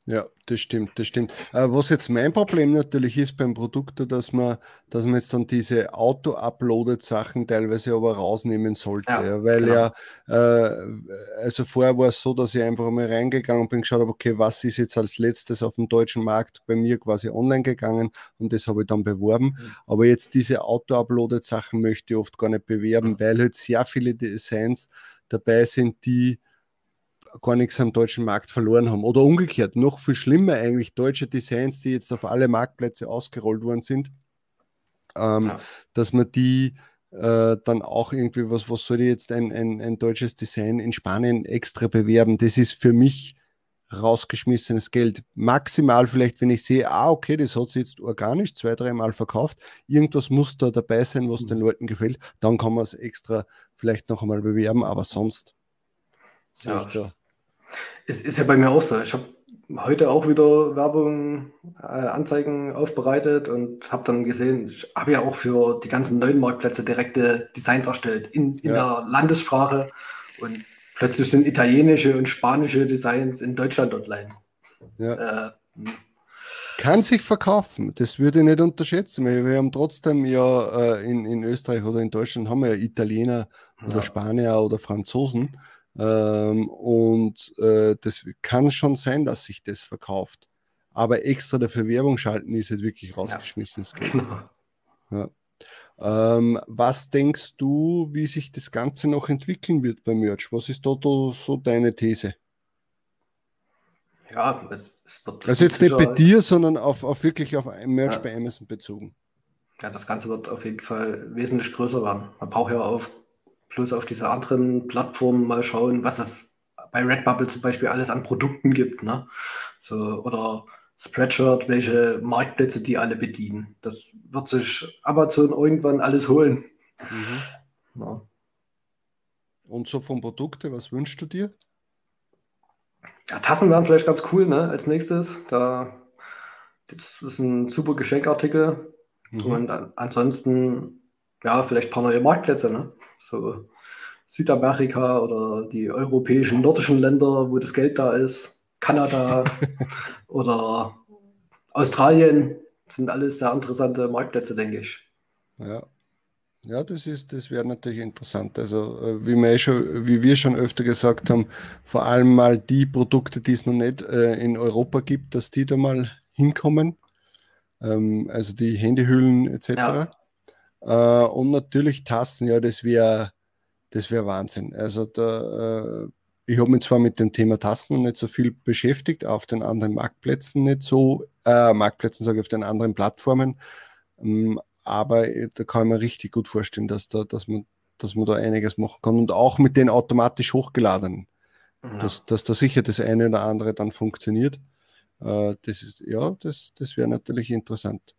Ja, das stimmt, das stimmt. Äh, was jetzt mein Problem natürlich ist beim Produkt, dass man, dass man jetzt dann diese Auto-Uploaded-Sachen teilweise aber rausnehmen sollte. Ja, ja, weil genau. ja, äh, also vorher war es so, dass ich einfach mal reingegangen bin, geschaut habe, okay, was ist jetzt als letztes auf dem deutschen Markt bei mir quasi online gegangen und das habe ich dann beworben. Mhm. Aber jetzt diese Auto-Uploaded-Sachen möchte ich oft gar nicht bewerben, weil halt sehr viele Designs dabei sind, die gar nichts am deutschen Markt verloren haben. Oder umgekehrt, noch viel schlimmer eigentlich, deutsche Designs, die jetzt auf alle Marktplätze ausgerollt worden sind, ähm, ja. dass man die äh, dann auch irgendwie, was, was soll jetzt ein, ein, ein deutsches Design in Spanien extra bewerben? Das ist für mich rausgeschmissenes Geld. Maximal vielleicht, wenn ich sehe, ah, okay, das hat sich jetzt organisch zwei, dreimal verkauft, irgendwas muss da dabei sein, was mhm. den Leuten gefällt, dann kann man es extra vielleicht noch einmal bewerben, aber sonst ja, es ist ja bei mir auch so. Ich habe heute auch wieder Werbung, äh, Anzeigen aufbereitet und habe dann gesehen, ich habe ja auch für die ganzen neuen Marktplätze direkte Designs erstellt in, in ja. der Landessprache und plötzlich sind italienische und spanische Designs in Deutschland online. Ja. Äh, hm. kann sich verkaufen, das würde ich nicht unterschätzen. Wir haben trotzdem ja äh, in, in Österreich oder in Deutschland haben wir ja Italiener oder ja. Spanier oder Franzosen. Ähm, und äh, das kann schon sein, dass sich das verkauft. Aber extra dafür Werbung schalten ist halt wirklich rausgeschmissenes ja. Geld. Genau. Ja. Ähm, was denkst du, wie sich das Ganze noch entwickeln wird beim Merch? Was ist da so deine These? Ja. Also jetzt nicht bei dir, sondern auf, auf wirklich auf Merch ja. bei Amazon bezogen. Ja, das Ganze wird auf jeden Fall wesentlich größer werden. Man braucht ja auf bloß auf diese anderen Plattformen mal schauen, was es bei Redbubble zum Beispiel alles an Produkten gibt, ne? So, oder Spreadshirt, welche Marktplätze die alle bedienen. Das wird sich Amazon irgendwann alles holen. Mhm. Ja. Und so vom Produkte, was wünschst du dir? Ja, Tassen wären vielleicht ganz cool, ne? Als nächstes. Da, das ist ein super Geschenkartikel. Mhm. Und ansonsten ja, vielleicht ein paar neue Marktplätze, ne? So Südamerika oder die europäischen, nordischen Länder, wo das Geld da ist, Kanada oder Australien, sind alles sehr interessante Marktplätze, denke ich. Ja. Ja, das ist, das wäre natürlich interessant. Also, äh, wie wir, eh schon, wie wir schon öfter gesagt haben, vor allem mal die Produkte, die es noch nicht äh, in Europa gibt, dass die da mal hinkommen. Ähm, also die Handyhüllen etc. Ja. Äh, und natürlich Tassen, ja, das wäre das wär Wahnsinn. Also da, äh, ich habe mich zwar mit dem Thema Tassen nicht so viel beschäftigt, auf den anderen Marktplätzen nicht so, äh, Marktplätzen sage ich, auf den anderen Plattformen, ähm, aber da kann ich mir richtig gut vorstellen, dass, da, dass, man, dass man da einiges machen kann und auch mit den automatisch hochgeladenen, ja. dass, dass da sicher das eine oder andere dann funktioniert. Äh, das ist, ja, das, das wäre natürlich interessant.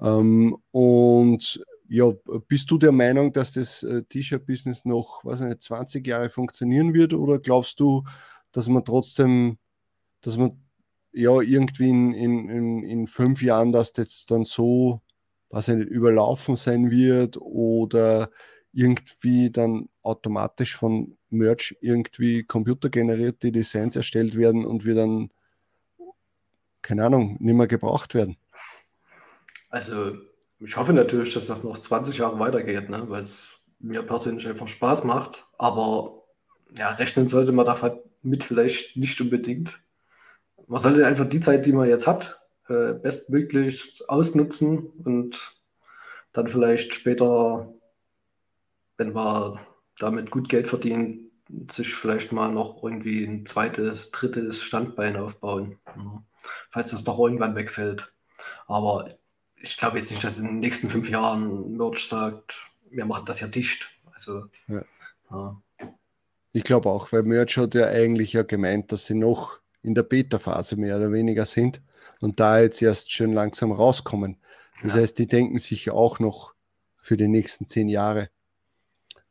Ähm, und ja, bist du der Meinung, dass das äh, T-Shirt-Business noch, was nicht, 20 Jahre funktionieren wird oder glaubst du, dass man trotzdem, dass man ja irgendwie in, in, in, fünf Jahren, das dann so, was überlaufen sein wird oder irgendwie dann automatisch von Merch irgendwie computergenerierte Designs erstellt werden und wir dann, keine Ahnung, nicht mehr gebraucht werden? Also ich hoffe natürlich, dass das noch 20 Jahre weitergeht, ne? weil es mir persönlich einfach Spaß macht. Aber ja, rechnen sollte man damit vielleicht nicht unbedingt. Man sollte einfach die Zeit, die man jetzt hat, äh, bestmöglichst ausnutzen und dann vielleicht später, wenn man damit gut Geld verdient, sich vielleicht mal noch irgendwie ein zweites, drittes Standbein aufbauen, falls das doch irgendwann wegfällt. Aber ich glaube jetzt nicht, dass in den nächsten fünf Jahren Merch sagt, wir machen das ja dicht. Also, ja. Ja. Ich glaube auch, weil Merch hat ja eigentlich ja gemeint, dass sie noch in der Beta-Phase mehr oder weniger sind und da jetzt erst schön langsam rauskommen. Das ja. heißt, die denken sich auch noch für die nächsten zehn Jahre.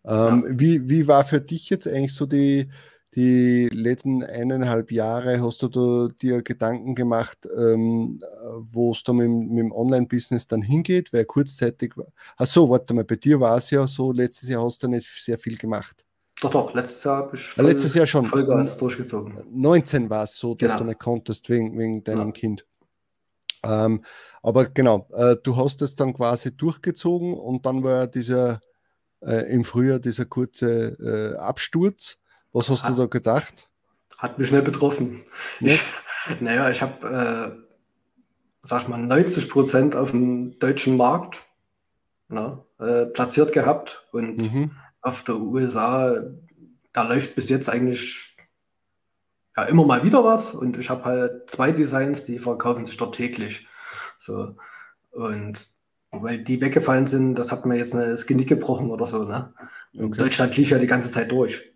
Ähm, wie, wie war für dich jetzt eigentlich so die, die letzten eineinhalb Jahre hast du da dir Gedanken gemacht, ähm, wo es da mit, mit dem Online-Business dann hingeht? Weil kurzzeitig, ach so, warte mal, bei dir war es ja so, letztes Jahr hast du nicht sehr viel gemacht. Doch, doch, letztes Jahr habe ich voll, letztes Jahr schon. Vollgas durchgezogen. 19 war es so, dass genau. du nicht konntest wegen, wegen deinem ja. Kind. Ähm, aber genau, äh, du hast es dann quasi durchgezogen und dann war dieser äh, im Frühjahr dieser kurze äh, Absturz. Was hast hat, du da gedacht? Hat mich nicht betroffen. Nicht? naja, ich habe, äh, sag ich mal, 90 Prozent auf dem deutschen Markt na, äh, platziert gehabt und mhm. auf der USA, da läuft bis jetzt eigentlich ja, immer mal wieder was und ich habe halt zwei Designs, die verkaufen sich dort täglich. So. Und weil die weggefallen sind, das hat mir jetzt das Genick gebrochen oder so. Ne? Okay. Deutschland lief ja die ganze Zeit durch.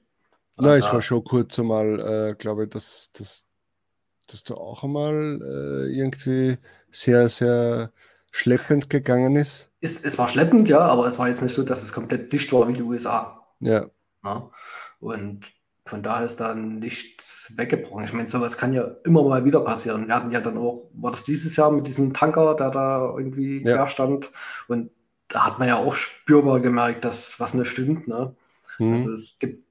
Na, es war schon kurz einmal, äh, glaube ich, dass, dass, dass da auch einmal äh, irgendwie sehr, sehr schleppend gegangen ist. ist. Es war schleppend, ja, aber es war jetzt nicht so, dass es komplett dicht war wie die USA. Ja. ja. Und von daher ist dann nichts weggebrochen. Ich meine, sowas kann ja immer mal wieder passieren. Wir hatten ja dann auch, war das dieses Jahr mit diesem Tanker, der da irgendwie ja. stand. Und da hat man ja auch spürbar gemerkt, dass was nicht stimmt. Ne? Mhm. Also es gibt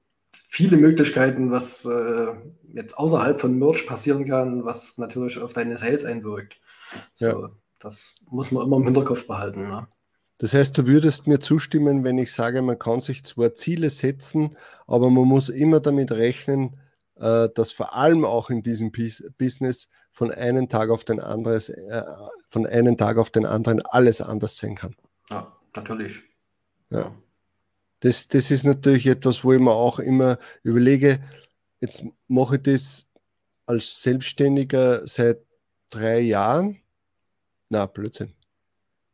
viele Möglichkeiten, was äh, jetzt außerhalb von Merch passieren kann, was natürlich auf deine Sales einwirkt. So, ja. Das muss man immer im Hinterkopf behalten. Ne? Das heißt, du würdest mir zustimmen, wenn ich sage, man kann sich zwar Ziele setzen, aber man muss immer damit rechnen, äh, dass vor allem auch in diesem Business von einem Tag auf den anderen, äh, von einem Tag auf den anderen alles anders sein kann. Ja, natürlich. Ja das, das ist natürlich etwas, wo ich mir auch immer überlege, jetzt mache ich das als Selbstständiger seit drei Jahren. Na, Blödsinn.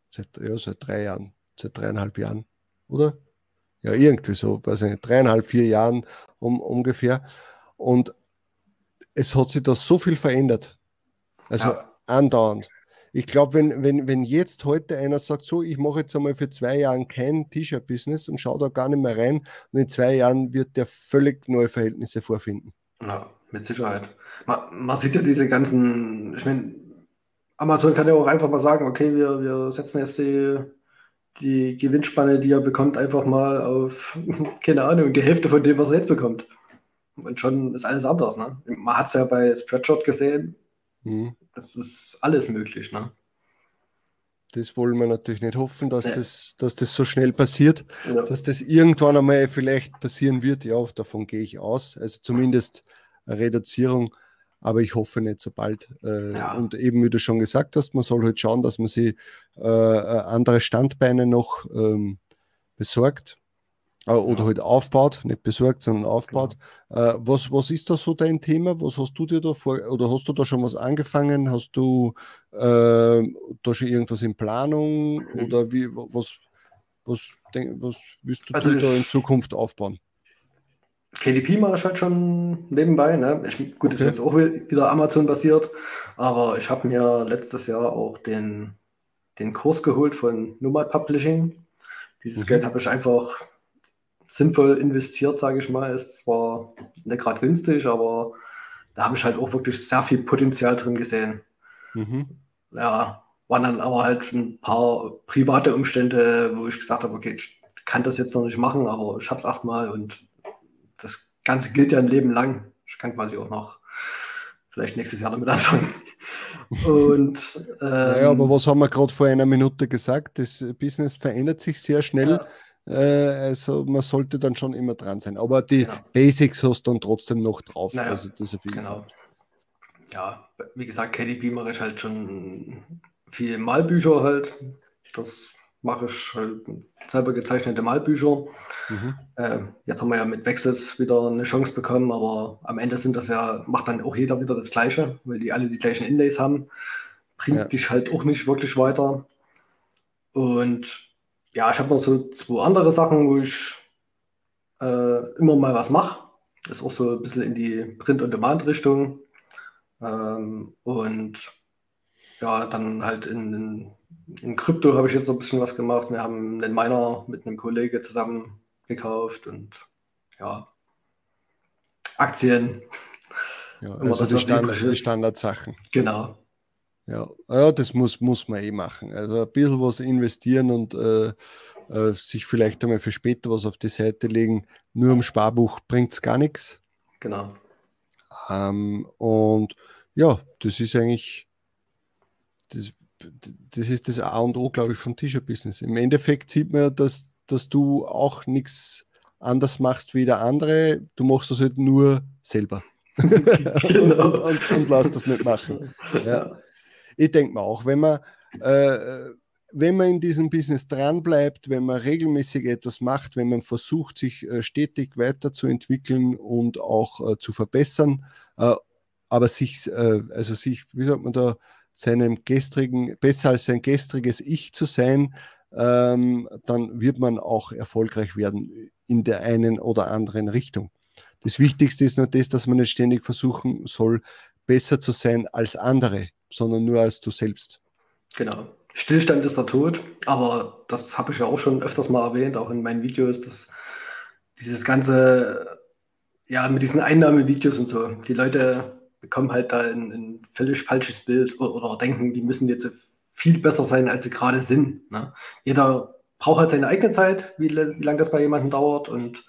Seit, ja, seit drei Jahren, seit dreieinhalb Jahren, oder? Ja, irgendwie so, weiß ich nicht, dreieinhalb, vier Jahren um, ungefähr. Und es hat sich da so viel verändert. Also ja. andauernd ich glaube, wenn, wenn, wenn jetzt heute einer sagt, so, ich mache jetzt einmal für zwei Jahre kein T-Shirt-Business und schaue da gar nicht mehr rein, und in zwei Jahren wird der völlig neue Verhältnisse vorfinden. Ja, mit Sicherheit. Man, man sieht ja diese ganzen, ich meine, Amazon kann ja auch einfach mal sagen, okay, wir, wir setzen jetzt die, die Gewinnspanne, die er bekommt, einfach mal auf, keine Ahnung, die Hälfte von dem, was er jetzt bekommt. Und schon ist alles anders. Ne? Man hat es ja bei Spreadshot gesehen. Mhm. Das ist alles möglich, ne? Das wollen wir natürlich nicht hoffen, dass, ja. das, dass das so schnell passiert, ja. dass das irgendwann einmal vielleicht passieren wird. Ja, davon gehe ich aus. Also zumindest eine Reduzierung, aber ich hoffe nicht so bald. Äh, ja. Und eben, wie du schon gesagt hast, man soll halt schauen, dass man sich äh, äh andere Standbeine noch ähm, besorgt. Äh, oder halt aufbaut, nicht besorgt, sondern aufbaut. Genau. Äh, was, was ist da so dein Thema? Was hast du dir da vor, oder hast du da schon was angefangen? Hast du äh, da schon irgendwas in Planung? Mhm. Oder wie, was, was, denk, was willst du also da in Zukunft aufbauen? KDP mache ich halt schon nebenbei. Ne? Ich, gut, okay. ist jetzt auch wieder Amazon-basiert, aber ich habe mir letztes Jahr auch den, den Kurs geholt von Nomad Publishing. Dieses mhm. Geld habe ich einfach sinnvoll investiert, sage ich mal. Es war nicht gerade günstig, aber da habe ich halt auch wirklich sehr viel Potenzial drin gesehen. Mhm. Ja, waren dann aber halt ein paar private Umstände, wo ich gesagt habe, okay, ich kann das jetzt noch nicht machen, aber ich habe es erstmal und das Ganze gilt ja ein Leben lang. Ich kann quasi auch noch vielleicht nächstes Jahr damit anfangen. Und, ähm, naja, aber was haben wir gerade vor einer Minute gesagt? Das Business verändert sich sehr schnell. Ja. Äh, also man sollte dann schon immer dran sein. Aber die genau. Basics hast du dann trotzdem noch drauf. Naja, also das genau. Fall. Ja, wie gesagt, KDP mache ich halt schon viel Malbücher halt. Das mache ich halt selber gezeichnete Malbücher. Mhm. Äh, jetzt haben wir ja mit Wechsels wieder eine Chance bekommen, aber am Ende sind das ja, macht dann auch jeder wieder das Gleiche, weil die alle die gleichen Inlays haben. Bringt ja. dich halt auch nicht wirklich weiter. Und ja, ich habe noch so zwei andere Sachen, wo ich äh, immer mal was mache. Ist auch so ein bisschen in die Print-on-Demand-Richtung. Ähm, und ja, dann halt in, in, Krypto habe ich jetzt so ein bisschen was gemacht. Wir haben einen Miner mit einem Kollege zusammen gekauft und ja, Aktien. Ja, also das, die, Standard, die Standardsachen. Genau. Ja, ja, das muss, muss man eh machen. Also ein bisschen was investieren und äh, äh, sich vielleicht einmal für später was auf die Seite legen. Nur im Sparbuch bringt es gar nichts. Genau. Ähm, und ja, das ist eigentlich, das, das ist das A und O, glaube ich, vom T-Shirt-Business. Im Endeffekt sieht man, dass, dass du auch nichts anders machst wie der andere. Du machst das halt nur selber. genau. und, und, und, lass das nicht machen. Ja. Ich denke mal auch, wenn man, äh, wenn man in diesem Business dranbleibt, wenn man regelmäßig etwas macht, wenn man versucht, sich äh, stetig weiterzuentwickeln und auch äh, zu verbessern, äh, aber sich, äh, also sich, wie sagt man da, seinem gestrigen, besser als sein gestriges Ich zu sein, ähm, dann wird man auch erfolgreich werden in der einen oder anderen Richtung. Das Wichtigste ist nur das, dass man nicht ständig versuchen soll, besser zu sein als andere, sondern nur als du selbst. Genau. Stillstand ist der Tod, aber das habe ich ja auch schon öfters mal erwähnt, auch in meinen Videos, dass dieses ganze, ja, mit diesen Einnahmevideos und so, die Leute bekommen halt da ein, ein völlig falsches Bild oder, oder, denken, die müssen jetzt viel besser sein, als sie gerade sind. Ne? Jeder braucht halt seine eigene Zeit, wie, wie lange das bei jemandem dauert und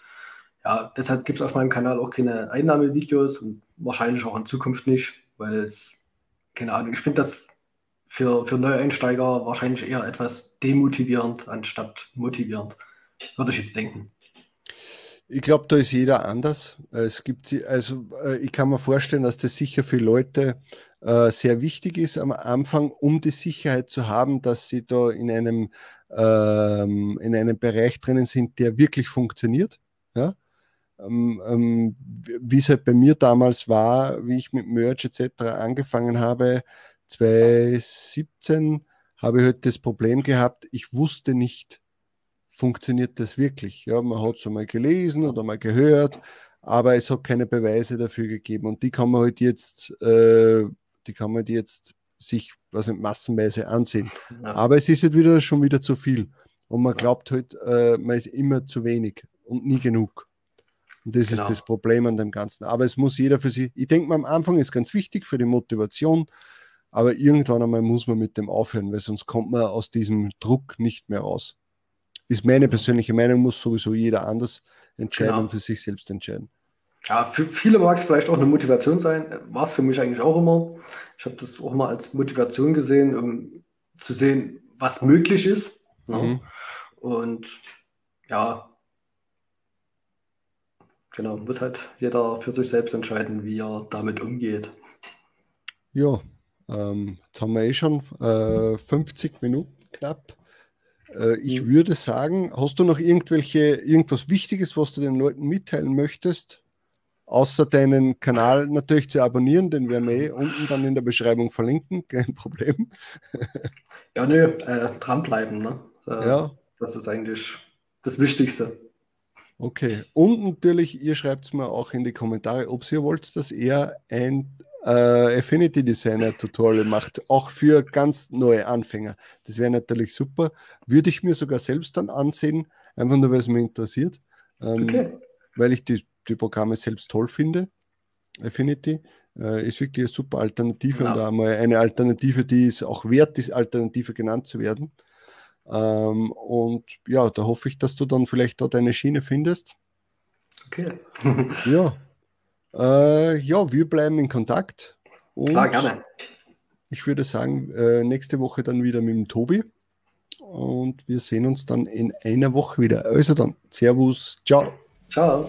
ja, deshalb gibt es auf meinem Kanal auch keine Einnahmevideos und wahrscheinlich auch in Zukunft nicht, weil es, keine Ahnung, ich finde das für, für Neueinsteiger wahrscheinlich eher etwas demotivierend anstatt motivierend, würde ich jetzt denken. Ich glaube, da ist jeder anders. Es gibt, also äh, ich kann mir vorstellen, dass das sicher für Leute äh, sehr wichtig ist am Anfang, um die Sicherheit zu haben, dass sie da in einem, ähm, in einem Bereich drinnen sind, der wirklich funktioniert. Ja? Ähm, ähm, wie es halt bei mir damals war, wie ich mit Merch etc. angefangen habe, 2017 habe ich halt das Problem gehabt, ich wusste nicht, funktioniert das wirklich. Ja, man hat es einmal gelesen oder mal gehört, aber es hat keine Beweise dafür gegeben. Und die kann man halt jetzt, äh, die kann man jetzt sich was massenweise ansehen. Ja. Aber es ist halt wieder schon wieder zu viel. Und man glaubt halt, äh, man ist immer zu wenig und nie genug. Und das genau. ist das Problem an dem Ganzen. Aber es muss jeder für sich, ich denke mal, am Anfang ist ganz wichtig für die Motivation, aber irgendwann einmal muss man mit dem aufhören, weil sonst kommt man aus diesem Druck nicht mehr raus. Ist meine persönliche Meinung, muss sowieso jeder anders entscheiden genau. und für sich selbst entscheiden. Ja, für viele mag es vielleicht auch eine Motivation sein. War es für mich eigentlich auch immer. Ich habe das auch mal als Motivation gesehen, um zu sehen, was möglich ist. Ne? Mhm. Und ja, genau, muss halt jeder für sich selbst entscheiden, wie er damit umgeht. Ja, ähm, jetzt haben wir eh schon äh, 50 Minuten knapp. Äh, ich mhm. würde sagen, hast du noch irgendwelche, irgendwas Wichtiges, was du den Leuten mitteilen möchtest? Außer deinen Kanal natürlich zu abonnieren, den werden wir eh unten dann in der Beschreibung verlinken, kein Problem. ja, nö, äh, dranbleiben, ne? Äh, ja. Das ist eigentlich das Wichtigste. Okay, und natürlich, ihr schreibt es mir auch in die Kommentare, ob ihr wollt, dass er ein äh, Affinity Designer Tutorial macht, auch für ganz neue Anfänger. Das wäre natürlich super. Würde ich mir sogar selbst dann ansehen, einfach nur, weil es mich interessiert. Ähm, okay. Weil ich die, die Programme selbst toll finde. Affinity äh, ist wirklich eine super Alternative ja. und einmal eine Alternative, die es auch wert ist, Alternative genannt zu werden. Ähm, und ja, da hoffe ich, dass du dann vielleicht dort eine Schiene findest. Okay. ja, äh, ja, wir bleiben in Kontakt. Und Klar, gerne. Ich würde sagen, äh, nächste Woche dann wieder mit dem Tobi. Und wir sehen uns dann in einer Woche wieder. Also dann, Servus, ciao. Ciao.